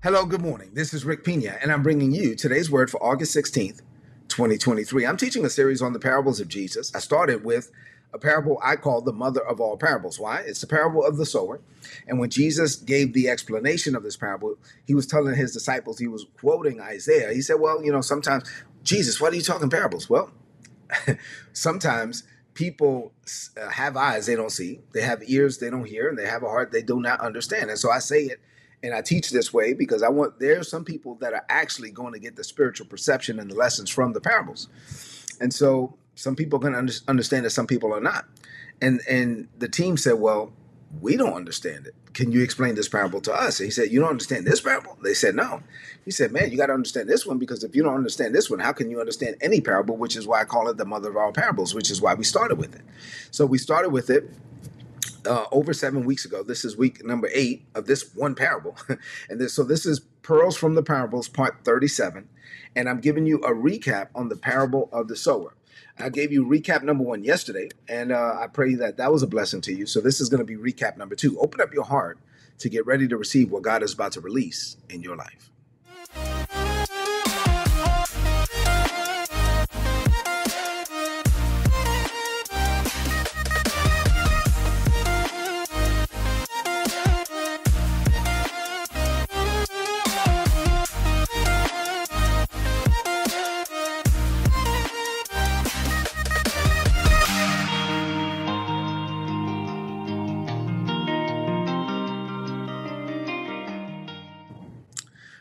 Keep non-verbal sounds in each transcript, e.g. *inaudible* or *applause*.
Hello, good morning. This is Rick Pina, and I'm bringing you today's word for August 16th, 2023. I'm teaching a series on the parables of Jesus. I started with a parable I call the mother of all parables. Why? It's the parable of the sower. And when Jesus gave the explanation of this parable, he was telling his disciples, he was quoting Isaiah. He said, Well, you know, sometimes, Jesus, why are you talking parables? Well, *laughs* sometimes people uh, have eyes they don't see, they have ears they don't hear, and they have a heart they do not understand. And so I say it and I teach this way because I want there are some people that are actually going to get the spiritual perception and the lessons from the parables. And so some people to under, understand it, some people are not. And and the team said, "Well, we don't understand it. Can you explain this parable to us?" And he said, "You don't understand this parable?" They said, "No." He said, "Man, you got to understand this one because if you don't understand this one, how can you understand any parable? Which is why I call it the mother of all parables. Which is why we started with it. So we started with it uh, over seven weeks ago. This is week number eight of this one parable, *laughs* and this, so this is pearls from the parables, part thirty-seven, and I'm giving you a recap on the parable of the sower. I gave you recap number one yesterday, and uh, I pray that that was a blessing to you. So this is going to be recap number two. Open up your heart to get ready to receive what God is about to release in your life.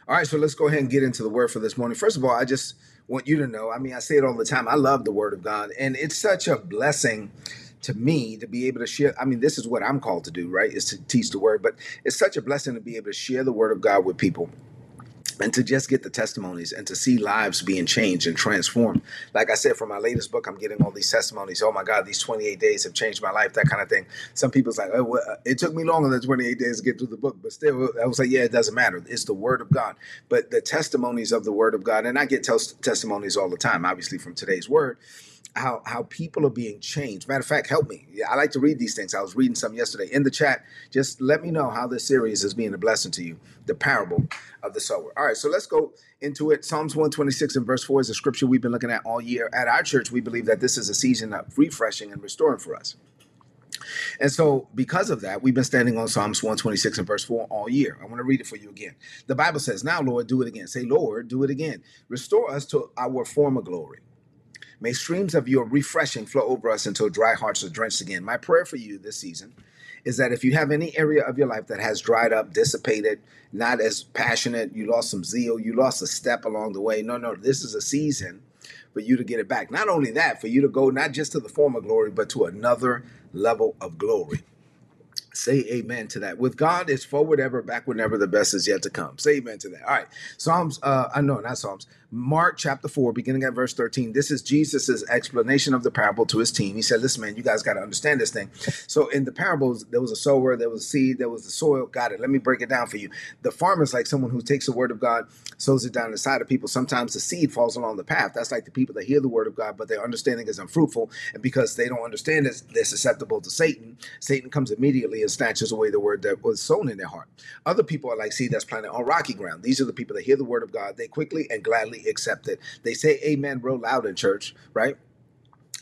All right, so let's go ahead and get into the word for this morning. First of all, I just want you to know I mean, I say it all the time. I love the word of God, and it's such a blessing to me to be able to share. I mean, this is what I'm called to do, right? Is to teach the word, but it's such a blessing to be able to share the word of God with people and to just get the testimonies and to see lives being changed and transformed. Like I said, for my latest book, I'm getting all these testimonies. Oh my God, these 28 days have changed my life, that kind of thing. Some people's like, oh, well, uh, it took me longer than 28 days to get through the book, but still, I was like, yeah, it doesn't matter. It's the Word of God. But the testimonies of the Word of God, and I get tes- testimonies all the time, obviously from today's Word how how people are being changed. Matter of fact, help me. I like to read these things. I was reading some yesterday in the chat. Just let me know how this series is being a blessing to you. The parable of the sower. All right, so let's go into it. Psalms 126 and verse 4 is a scripture we've been looking at all year. At our church, we believe that this is a season of refreshing and restoring for us. And so, because of that, we've been standing on Psalms 126 and verse 4 all year. I want to read it for you again. The Bible says, Now, Lord, do it again. Say, Lord, do it again. Restore us to our former glory May streams of your refreshing flow over us until dry hearts are drenched again. My prayer for you this season is that if you have any area of your life that has dried up, dissipated, not as passionate, you lost some zeal, you lost a step along the way. No, no, this is a season for you to get it back. Not only that, for you to go not just to the former glory, but to another level of glory. Say amen to that. With God, it's forward ever, backward never. The best is yet to come. Say amen to that. All right. Psalms, uh, I know, not Psalms. Mark chapter 4, beginning at verse 13. This is Jesus's explanation of the parable to his team. He said, Listen, man, you guys got to understand this thing. So in the parables, there was a sower, there was a seed, there was the soil. Got it. Let me break it down for you. The farmer is like someone who takes the word of God, sows it down inside of people. Sometimes the seed falls along the path. That's like the people that hear the word of God, but their understanding is unfruitful. And because they don't understand it, they're susceptible to Satan. Satan comes immediately and snatches away the word that was sown in their heart. Other people are like seed that's planted on rocky ground. These are the people that hear the word of God. They quickly and gladly accept it. They say amen real loud in church, right?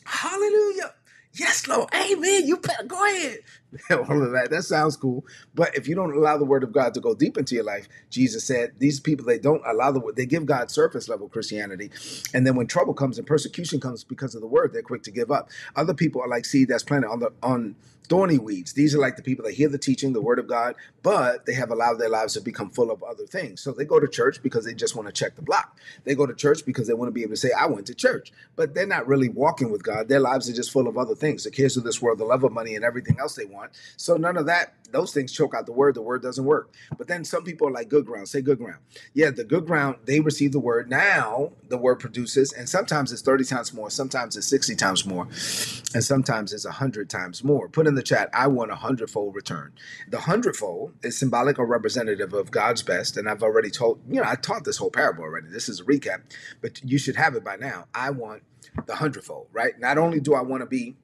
Hallelujah. Yes, Lord. Amen. You better go ahead. *laughs* All of that. That sounds cool. But if you don't allow the word of God to go deep into your life, Jesus said, these people, they don't allow the word, they give God surface level Christianity. And then when trouble comes and persecution comes because of the word, they're quick to give up. Other people are like seed that's planted on the on thorny weeds. These are like the people that hear the teaching, the word of God, but they have allowed their lives to become full of other things. So they go to church because they just want to check the block. They go to church because they want to be able to say, I went to church, but they're not really walking with God. Their lives are just full of other things the cares of this world, the love of money, and everything else they want. So none of that those things choke out the word. The word doesn't work. But then some people are like good ground. Say good ground. Yeah, the good ground, they receive the word. Now the word produces, and sometimes it's 30 times more, sometimes it's 60 times more, and sometimes it's 100 times more. Put in the chat, I want a hundredfold return. The hundredfold is symbolic or representative of God's best. And I've already told, you know, I taught this whole parable already. This is a recap, but you should have it by now. I want the hundredfold, right? Not only do I want to be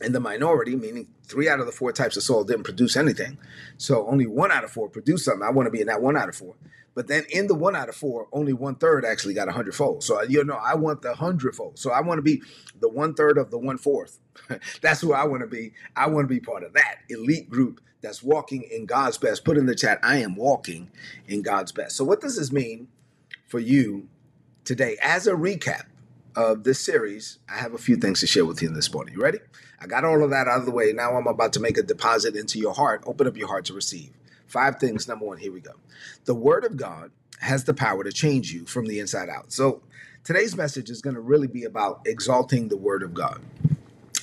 in the minority, meaning three out of the four types of soil didn't produce anything. So only one out of four produced something. I want to be in that one out of four. But then in the one out of four, only one third actually got a hundredfold. So you know, I want the hundredfold. So I want to be the one third of the one fourth. *laughs* that's who I want to be. I want to be part of that elite group that's walking in God's best. Put in the chat, I am walking in God's best. So what does this mean for you today? As a recap of this series, I have a few things to share with you in this morning. You ready? I got all of that out of the way. Now I'm about to make a deposit into your heart. Open up your heart to receive. Five things. Number one, here we go. The Word of God has the power to change you from the inside out. So today's message is going to really be about exalting the Word of God.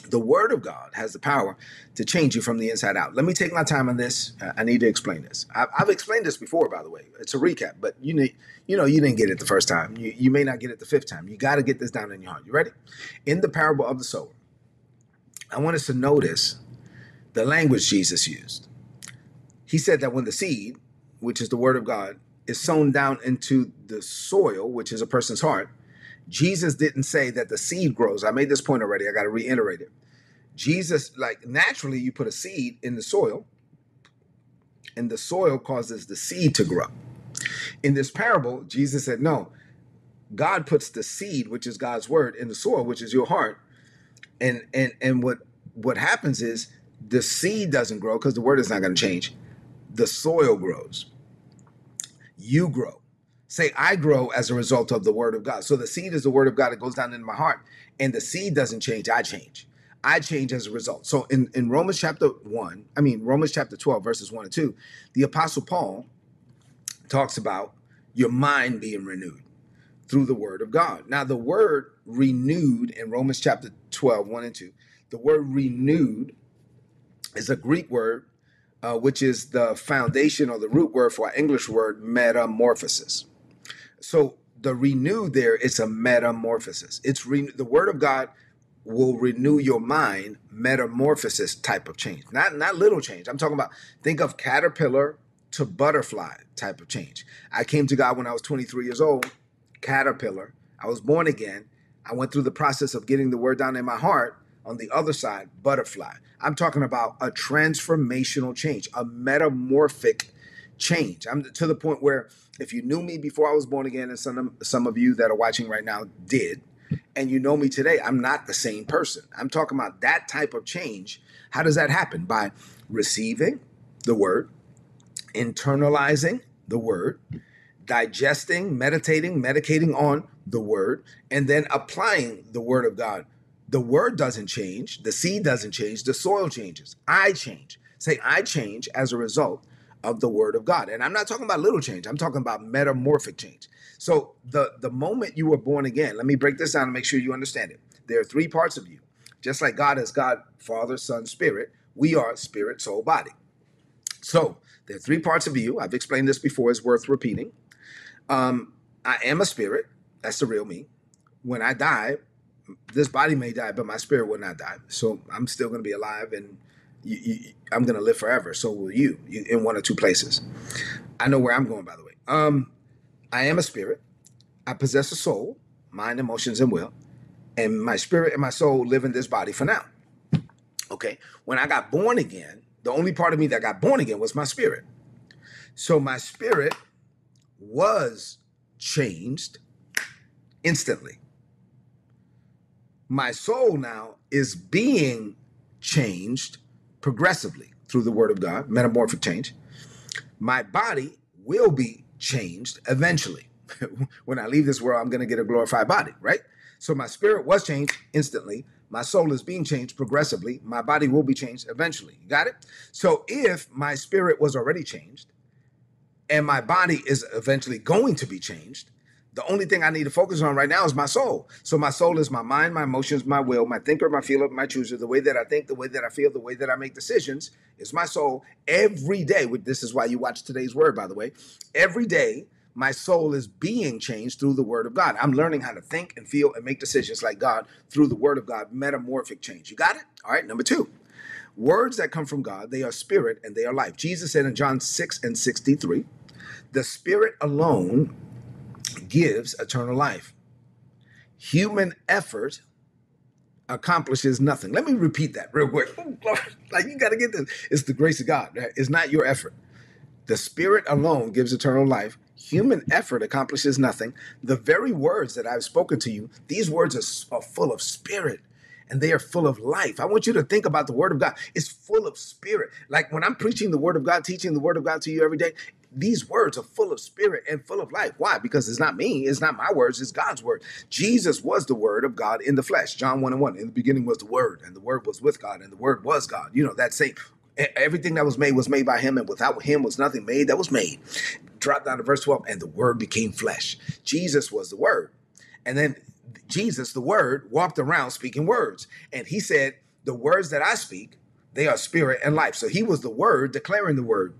The Word of God has the power to change you from the inside out. Let me take my time on this. Uh, I need to explain this. I've explained this before, by the way. It's a recap, but you need, you know, you didn't get it the first time. You, you may not get it the fifth time. You got to get this down in your heart. You ready? In the parable of the sower, I want us to notice the language Jesus used he said that when the seed, which is the word of God, is sown down into the soil, which is a person's heart, Jesus didn't say that the seed grows. I made this point already. I got to reiterate it. Jesus, like naturally, you put a seed in the soil, and the soil causes the seed to grow. In this parable, Jesus said, No, God puts the seed, which is God's word, in the soil, which is your heart. And and and what what happens is the seed doesn't grow because the word is not going to change the soil grows. You grow. Say, I grow as a result of the word of God. So the seed is the word of God. It goes down into my heart. And the seed doesn't change. I change. I change as a result. So in, in Romans chapter 1, I mean, Romans chapter 12, verses 1 and 2, the Apostle Paul talks about your mind being renewed through the word of God. Now, the word renewed in Romans chapter 12, 1 and 2, the word renewed is a Greek word uh, which is the foundation or the root word for our English word metamorphosis. So the renew there is a metamorphosis. It's re- the word of God will renew your mind, metamorphosis type of change. Not not little change. I'm talking about think of caterpillar to butterfly type of change. I came to God when I was 23 years old, caterpillar. I was born again. I went through the process of getting the word down in my heart on the other side, butterfly. I'm talking about a transformational change, a metamorphic change. I'm to the point where if you knew me before I was born again, and some of, some of you that are watching right now did, and you know me today, I'm not the same person. I'm talking about that type of change. How does that happen? By receiving the word, internalizing the word, digesting, meditating, medicating on the word, and then applying the word of God the word doesn't change, the seed doesn't change, the soil changes. I change. Say, I change as a result of the word of God. And I'm not talking about little change, I'm talking about metamorphic change. So the, the moment you were born again, let me break this down and make sure you understand it. There are three parts of you. Just like God is God, Father, Son, Spirit, we are spirit, soul, body. So there are three parts of you. I've explained this before, it's worth repeating. Um, I am a spirit, that's the real me. When I die, this body may die, but my spirit will not die. So I'm still going to be alive, and you, you, I'm going to live forever. So will you, you, in one or two places. I know where I'm going, by the way. Um, I am a spirit. I possess a soul, mind, emotions, and will, and my spirit and my soul live in this body for now. Okay. When I got born again, the only part of me that got born again was my spirit. So my spirit was changed instantly my soul now is being changed progressively through the word of God, metamorphic change. My body will be changed eventually. *laughs* when I leave this world, I'm going to get a glorified body, right? So my spirit was changed instantly. My soul is being changed progressively. My body will be changed eventually. You got it? So if my spirit was already changed and my body is eventually going to be changed, the only thing I need to focus on right now is my soul. So my soul is my mind, my emotions, my will, my thinker, my feeler, my chooser. The way that I think, the way that I feel, the way that I make decisions is my soul. Every day, this is why you watch today's word, by the way. Every day, my soul is being changed through the word of God. I'm learning how to think and feel and make decisions like God through the word of God, metamorphic change. You got it? All right, number two. Words that come from God, they are spirit and they are life. Jesus said in John 6 and 63, the spirit alone gives eternal life. Human effort accomplishes nothing. Let me repeat that real quick. *laughs* Like you got to get this. It's the grace of God. It's not your effort. The Spirit alone gives eternal life. Human effort accomplishes nothing. The very words that I've spoken to you, these words are, are full of spirit and they are full of life. I want you to think about the Word of God. It's full of spirit. Like when I'm preaching the Word of God, teaching the Word of God to you every day, these words are full of spirit and full of life. Why? Because it's not me, it's not my words, it's God's word. Jesus was the Word of God in the flesh. John 1 and 1. In the beginning was the Word, and the Word was with God, and the Word was God. You know, that same Everything that was made was made by him, and without him was nothing made that was made. Drop down to verse 12, and the word became flesh. Jesus was the word. And then Jesus, the word, walked around speaking words. And he said, The words that I speak, they are spirit and life. So he was the word declaring the word.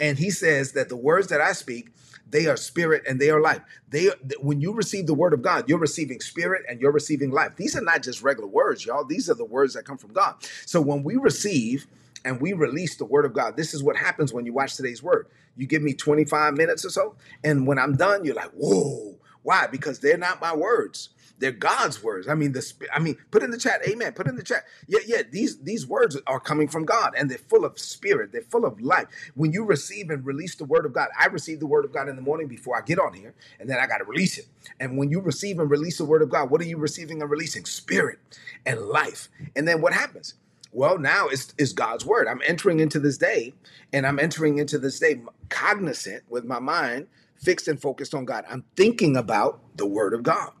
And he says that the words that I speak, they are spirit and they are life. They when you receive the word of God, you're receiving spirit and you're receiving life. These are not just regular words, y'all. These are the words that come from God. So when we receive and we release the word of God. This is what happens when you watch today's word. You give me 25 minutes or so, and when I'm done, you're like, whoa. Why? Because they're not my words. They're God's words. I mean, the I mean, put in the chat, amen. Put in the chat. Yeah, yeah, these these words are coming from God and they're full of spirit, they're full of life. When you receive and release the word of God, I receive the word of God in the morning before I get on here, and then I got to release it. And when you receive and release the word of God, what are you receiving and releasing? Spirit and life. And then what happens? Well, now it's, it's God's word. I'm entering into this day, and I'm entering into this day cognizant with my mind fixed and focused on God. I'm thinking about the word of God.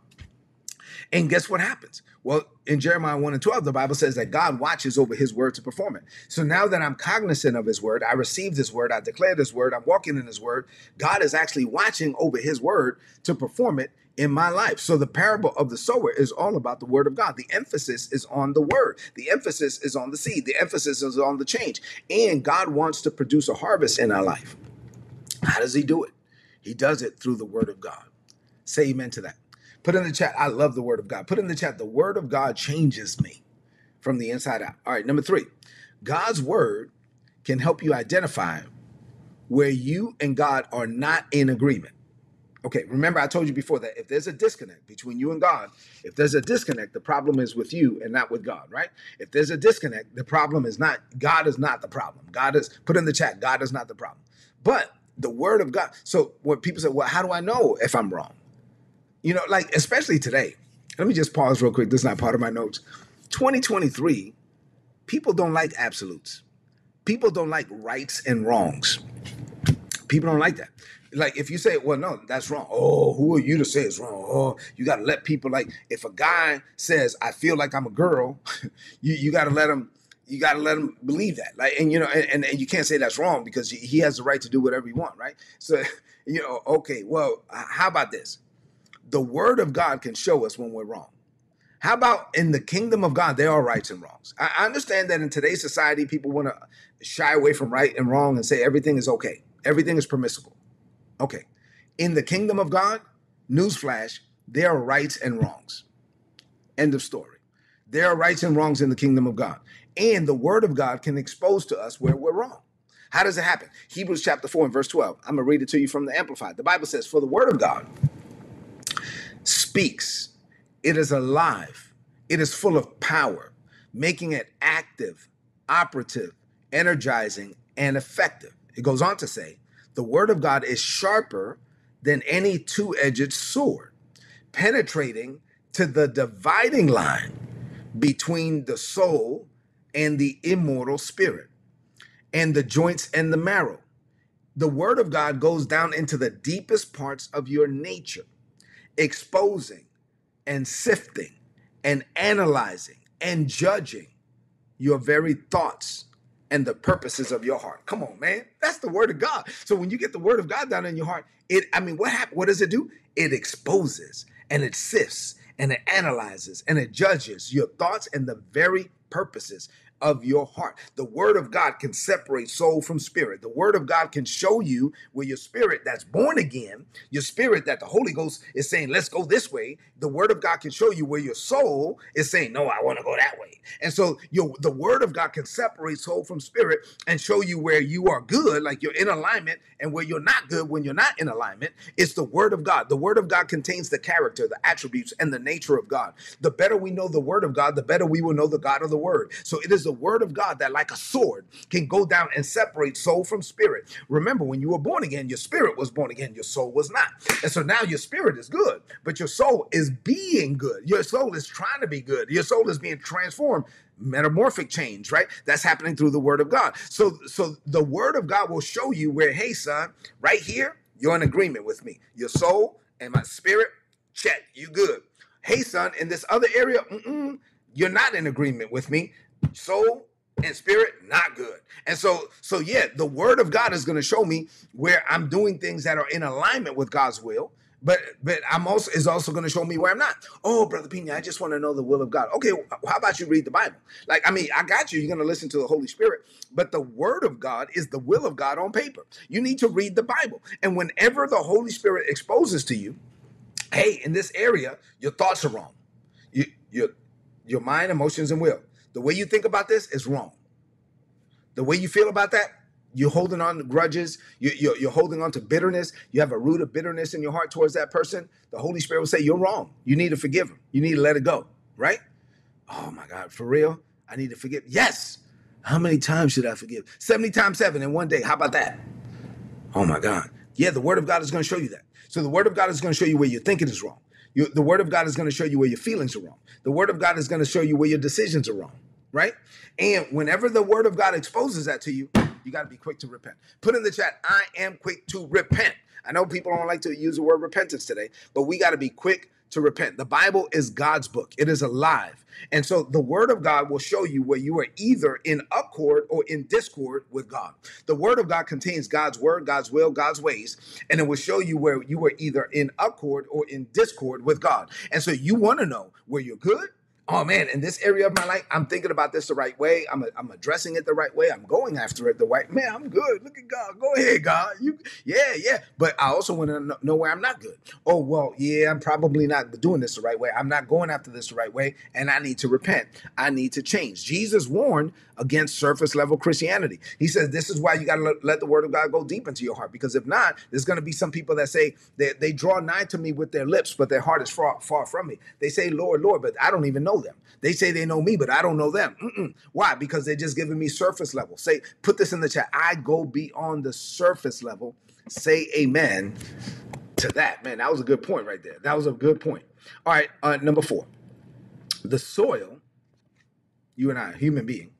And guess what happens? Well, in Jeremiah 1 and 12, the Bible says that God watches over his word to perform it. So now that I'm cognizant of his word, I received his word, I declared his word, I'm walking in his word, God is actually watching over his word to perform it in my life. So the parable of the sower is all about the word of God. The emphasis is on the word. The emphasis is on the seed. The emphasis is on the change. And God wants to produce a harvest in our life. How does he do it? He does it through the word of God. Say amen to that. Put in the chat, I love the word of God. Put in the chat, the word of God changes me from the inside out. All right, number three, God's word can help you identify where you and God are not in agreement. Okay, remember I told you before that if there's a disconnect between you and God, if there's a disconnect, the problem is with you and not with God, right? If there's a disconnect, the problem is not God is not the problem. God is put in the chat, God is not the problem. But the word of God. So when people say, "Well, how do I know if I'm wrong?" You know, like especially today. Let me just pause real quick. This is not part of my notes. 2023, people don't like absolutes. People don't like rights and wrongs. People don't like that like if you say, well, no, that's wrong. Oh, who are you to say it's wrong? Oh, you got to let people like if a guy says, I feel like I'm a girl, *laughs* you you got to let him. You got to let him believe that, like, and you know, and, and you can't say that's wrong because he has the right to do whatever he want, right? So, *laughs* you know, okay, well, how about this? The Word of God can show us when we're wrong. How about in the kingdom of God, there are rights and wrongs. I understand that in today's society, people want to shy away from right and wrong and say everything is okay, everything is permissible. Okay. In the kingdom of God, newsflash, there are rights and wrongs. End of story. There are rights and wrongs in the kingdom of God. And the word of God can expose to us where we're wrong. How does it happen? Hebrews chapter 4 and verse 12. I'm going to read it to you from the Amplified. The Bible says, For the word of God speaks, it is alive, it is full of power, making it active, operative, energizing, and effective. It goes on to say, the word of God is sharper than any two edged sword, penetrating to the dividing line between the soul and the immortal spirit, and the joints and the marrow. The word of God goes down into the deepest parts of your nature, exposing and sifting and analyzing and judging your very thoughts and the purposes of your heart. Come on, man. That's the word of God. So when you get the word of God down in your heart, it I mean, what happens? What does it do? It exposes and it sifts and it analyzes and it judges your thoughts and the very purposes of your heart. The word of God can separate soul from spirit. The word of God can show you where your spirit that's born again, your spirit that the Holy Ghost is saying, let's go this way. The word of God can show you where your soul is saying, no, I want to go that way. And so your the word of God can separate soul from spirit and show you where you are good, like you're in alignment, and where you're not good when you're not in alignment. It's the word of God. The word of God contains the character, the attributes, and the nature of God. The better we know the word of God, the better we will know the God of the word. So it is the word of God that, like a sword, can go down and separate soul from spirit. Remember, when you were born again, your spirit was born again, your soul was not. And so now your spirit is good, but your soul is being good. Your soul is trying to be good. Your soul is being transformed metamorphic change right that's happening through the word of god so so the word of god will show you where hey son right here you're in agreement with me your soul and my spirit check you good hey son in this other area you're not in agreement with me soul and spirit not good. And so so yeah the word of god is going to show me where i'm doing things that are in alignment with god's will but but i'm also is also going to show me where i'm not. Oh brother pina i just want to know the will of god. Okay how about you read the bible? Like i mean i got you you're going to listen to the holy spirit but the word of god is the will of god on paper. You need to read the bible. And whenever the holy spirit exposes to you hey in this area your thoughts are wrong. You, your your mind emotions and will the way you think about this is wrong. The way you feel about that you're holding on to grudges. You, you're, you're holding on to bitterness. You have a root of bitterness in your heart towards that person. The holy spirit will say you're wrong. You need to forgive him. You need to let it go. Right? Oh my god for real? I need to forgive? Yes. How many times should i forgive? 70 times 7 in one day. How about that? Oh my god. Yeah the word of god is going to show you that. So the word of god is going to show you where your thinking is wrong you, the word of god is going to show you where your feelings are wrong the word of god is going to show you where your decisions are wrong right and whenever the word of god exposes that to you you got to be quick to repent. Put in the chat, I am quick to repent. I know people don't like to use the word repentance today, but we got to be quick to repent. The Bible is God's book, it is alive. And so the word of God will show you where you are either in accord or in discord with God. The word of God contains God's word, God's will, God's ways, and it will show you where you are either in accord or in discord with God. And so you want to know where you're good oh man, in this area of my life, I'm thinking about this the right way. I'm, I'm addressing it the right way. I'm going after it the right. Man, I'm good. Look at God. Go ahead, God. You, yeah, yeah. But I also want to know where I'm not good. Oh well, yeah, I'm probably not doing this the right way. I'm not going after this the right way, and I need to repent. I need to change. Jesus warned against surface level Christianity. He says this is why you got to let, the Word of God go deep into your heart, because if not, there's going to be some people that say they, they draw nigh to me with their lips, but their heart is far far from me. They say Lord, Lord, but I don't even know them. They say they know me, but I don't know them. Mm-mm. Why? Because they're just giving me surface level. Say, put this in the chat. I go beyond the surface level. Say amen to that. Man, that was a good point right there. That was a good point. All right, uh, number four. The soil, you and I, human being,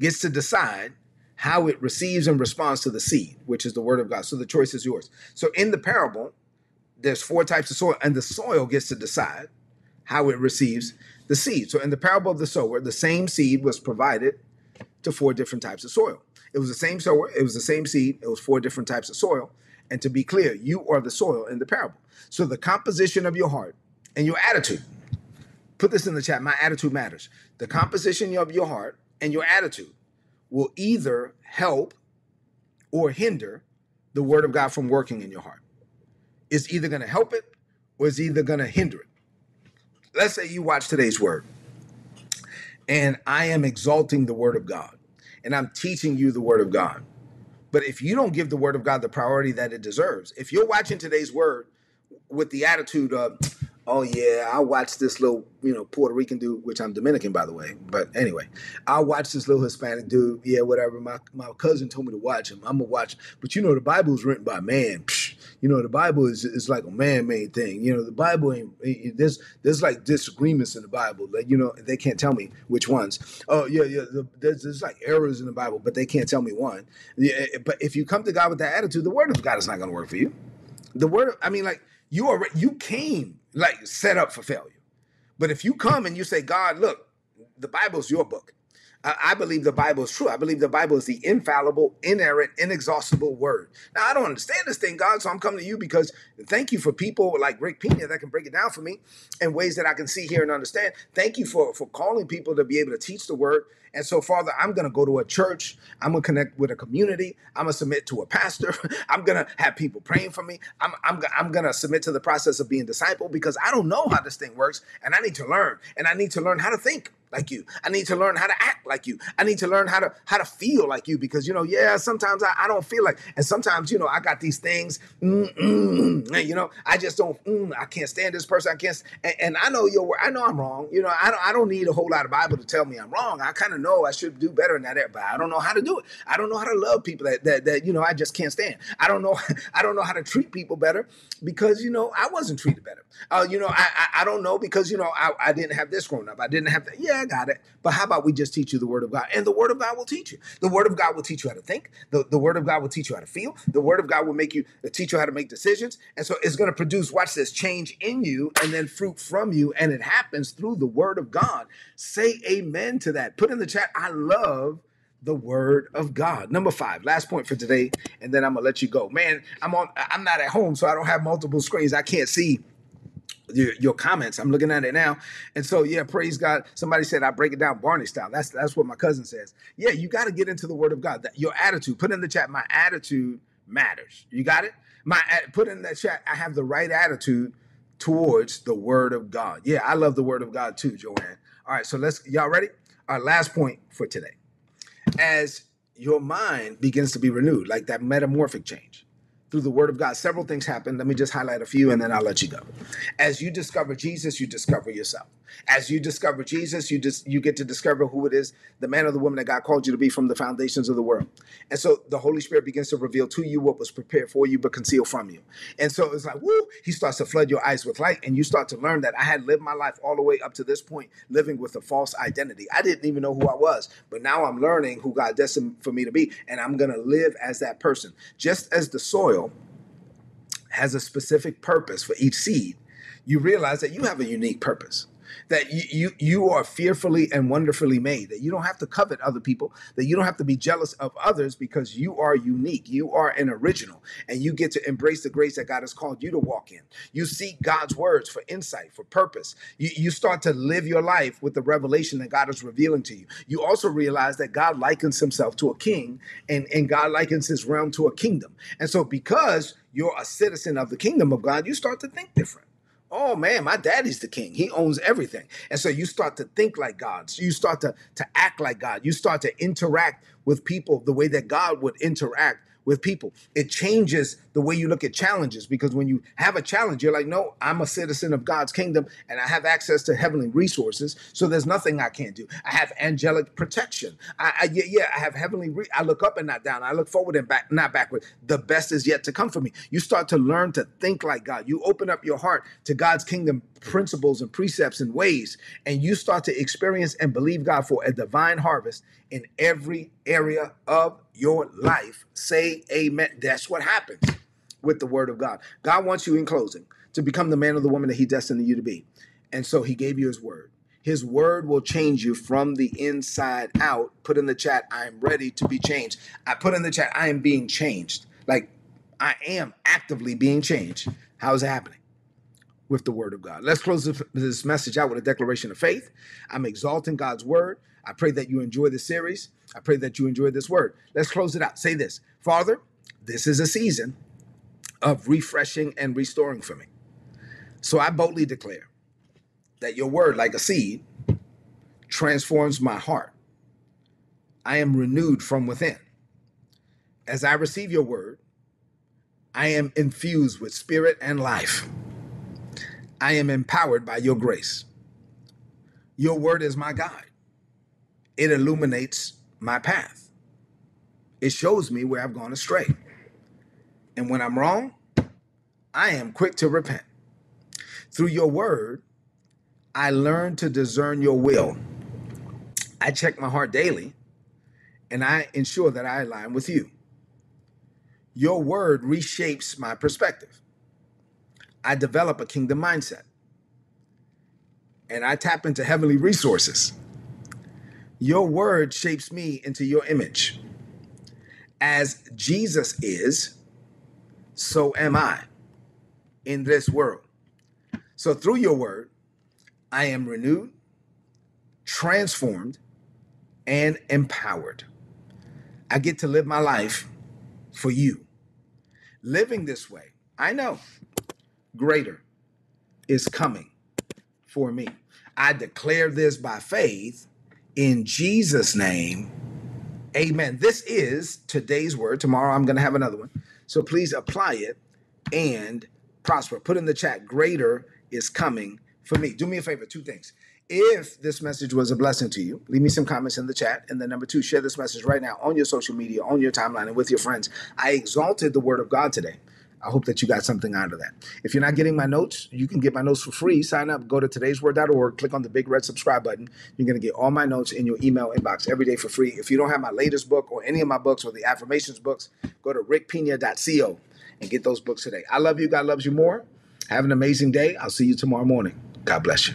gets to decide how it receives and responds to the seed, which is the word of God. So the choice is yours. So in the parable, there's four types of soil, and the soil gets to decide how it receives the seed. So in the parable of the sower, the same seed was provided to four different types of soil. It was the same sower, it was the same seed, it was four different types of soil. And to be clear, you are the soil in the parable. So the composition of your heart and your attitude. Put this in the chat. My attitude matters. The composition of your heart and your attitude will either help or hinder the word of God from working in your heart. It's either going to help it or it's either going to hinder it let's say you watch today's word and I am exalting the word of God and I'm teaching you the word of God. But if you don't give the word of God the priority that it deserves, if you're watching today's word with the attitude of, oh yeah, I watch this little, you know, Puerto Rican dude, which I'm Dominican by the way. But anyway, I watch this little Hispanic dude. Yeah, whatever. My my cousin told me to watch him. I'm gonna watch. But you know, the Bible is written by man. Psh, you know, the Bible is is like a man made thing. You know, the Bible ain't there's there's like disagreements in the Bible. Like you know, they can't tell me which ones. Oh yeah, yeah. The, there's there's like errors in the Bible, but they can't tell me one. Yeah, but if you come to God with that attitude, the Word of God is not to work for you. The Word, I mean, like you are you came like set up for failure. But if you come and you say, God, look, the Bible's your book. I believe the Bible is true. I believe the Bible is the infallible, inerrant, inexhaustible word. Now, I don't understand this thing, God, so I'm coming to you because thank you for people like Rick Pina that can break it down for me in ways that I can see, hear, and understand. Thank you for, for calling people to be able to teach the word And so, Father, I'm going to go to a church. I'm going to connect with a community. I'm going to submit to a pastor. *laughs* I'm going to have people praying for me. I'm, I'm, I'm going to submit to the process of being disciple because I don't know how this thing works and I need to learn. And I need to learn how to think like you. I need to learn how to act like you. I need to learn how to how to feel like you because you know, yeah, sometimes I, I don't feel like, and sometimes you know, I got these things, mm, you know, I just don't, mm, I can't stand this person. I can't, and, and I know your I know I'm wrong. You know, I don't I don't need a whole lot of Bible to tell me I'm wrong. I kind of know I should do better in that area, but I don't know how to do it. I don't know how to love people that that, that you know I just can't stand. I don't know *laughs* I don't know how to treat people better because you know I wasn't treated better. Uh, you know, I, I I don't know because you know I, I didn't have this growing up. I didn't have that. Yeah, I got it. But how about we just teach you the word of God? And the word of God will teach you. The word of God will teach you how to think. The, the word of God will teach you how to feel. The word of God will make you uh, teach you how to make decisions. And so it's going to produce, watch this, change in you and then fruit from you. And it happens through the word of God. Say amen to that. Put in the chat, I love the word of God. Number five, last point for today, and then I'm gonna let you go. Man, I'm on I'm not at home, so I don't have multiple screens. I can't see your, your comments. I'm looking at it now. And so, yeah, praise God. Somebody said I break it down Barney style. That's that's what my cousin says. Yeah, you got to get into the word of God. That, your attitude. Put in the chat, my attitude matters. You got it? My put in the chat, I have the right attitude towards the word of God. Yeah, I love the word of God too, Joanne. All right, so let's y'all ready? Our last point for today. As your mind begins to be renewed, like that metamorphic change through the word of God. Several things happen. Let me just highlight a few and then I'll let you go. As you discover Jesus, you discover yourself. As you discover Jesus, you just you get to discover who it is, the man or the woman that God called you to be from the foundations of the world. And so the Holy Spirit begins to reveal to you what was prepared for you but concealed from you. And so it's like, woo, he starts to flood your eyes with light and you start to learn that I had lived my life all the way up to this point living with a false identity. I didn't even know who I was, but now I'm learning who God destined for me to be and I'm going to live as that person. Just as the soil has a specific purpose for each seed, you realize that you have a unique purpose that you, you you are fearfully and wonderfully made that you don't have to covet other people that you don't have to be jealous of others because you are unique. You are an original and you get to embrace the grace that god has called you to walk in. You seek god's words for insight for purpose. You, you start to live your life with the revelation that god is revealing to you. You also realize that god likens himself to a king and and god likens his realm to a kingdom. And so because you're a citizen of the kingdom of god you start to think different oh man, my daddy's the king. He owns everything. And so you start to think like God. So you start to, to act like God. You start to interact with people the way that God would interact with people. It changes the way you look at challenges because when you have a challenge, you're like, no, I'm a citizen of God's kingdom and I have access to heavenly resources. So there's nothing I can't do. I have angelic protection. I, I yeah, yeah, I have heavenly. Re- I look up and not down. I look forward and back, not backward. The best is yet to come for me. You start to learn to think like God. You open up your heart to God's kingdom principles and precepts and ways, and you start to experience and believe God for a divine harvest in every area of your life. Say amen. That's what happens with the word of God. God wants you in closing to become the man or the woman that he destined you to be. And so he gave you his word. His word will change you from the inside out. Put in the chat, I am ready to be changed. I put in the chat, I am being changed. Like I am actively being changed. How is it happening? With the word of God. Let's close this message out with a declaration of faith. I'm exalting God's word. I pray that you enjoy the series. I pray that you enjoy this word. Let's close it out. Say this Father, this is a season of refreshing and restoring for me. So I boldly declare that your word, like a seed, transforms my heart. I am renewed from within. As I receive your word, I am infused with spirit and life. I am empowered by your grace. Your word is my guide, it illuminates my path, it shows me where I've gone astray. And when I'm wrong, I am quick to repent. Through your word, I learn to discern your will. I check my heart daily and I ensure that I align with you. Your word reshapes my perspective. I develop a kingdom mindset and I tap into heavenly resources. Your word shapes me into your image. As Jesus is, so am I in this world. So through your word, I am renewed, transformed, and empowered. I get to live my life for you. Living this way, I know greater is coming for me. I declare this by faith in Jesus' name. Amen. This is today's word. Tomorrow I'm going to have another one. So please apply it and prosper. Put in the chat, greater is coming for me. Do me a favor, two things. If this message was a blessing to you, leave me some comments in the chat. And then number two, share this message right now on your social media, on your timeline, and with your friends. I exalted the word of God today. I hope that you got something out of that. If you're not getting my notes, you can get my notes for free. Sign up, go to today'sword.org, click on the big red subscribe button. You're going to get all my notes in your email inbox every day for free. If you don't have my latest book or any of my books or the affirmations books, go to rickpina.co and get those books today. I love you. God loves you more. Have an amazing day. I'll see you tomorrow morning. God bless you.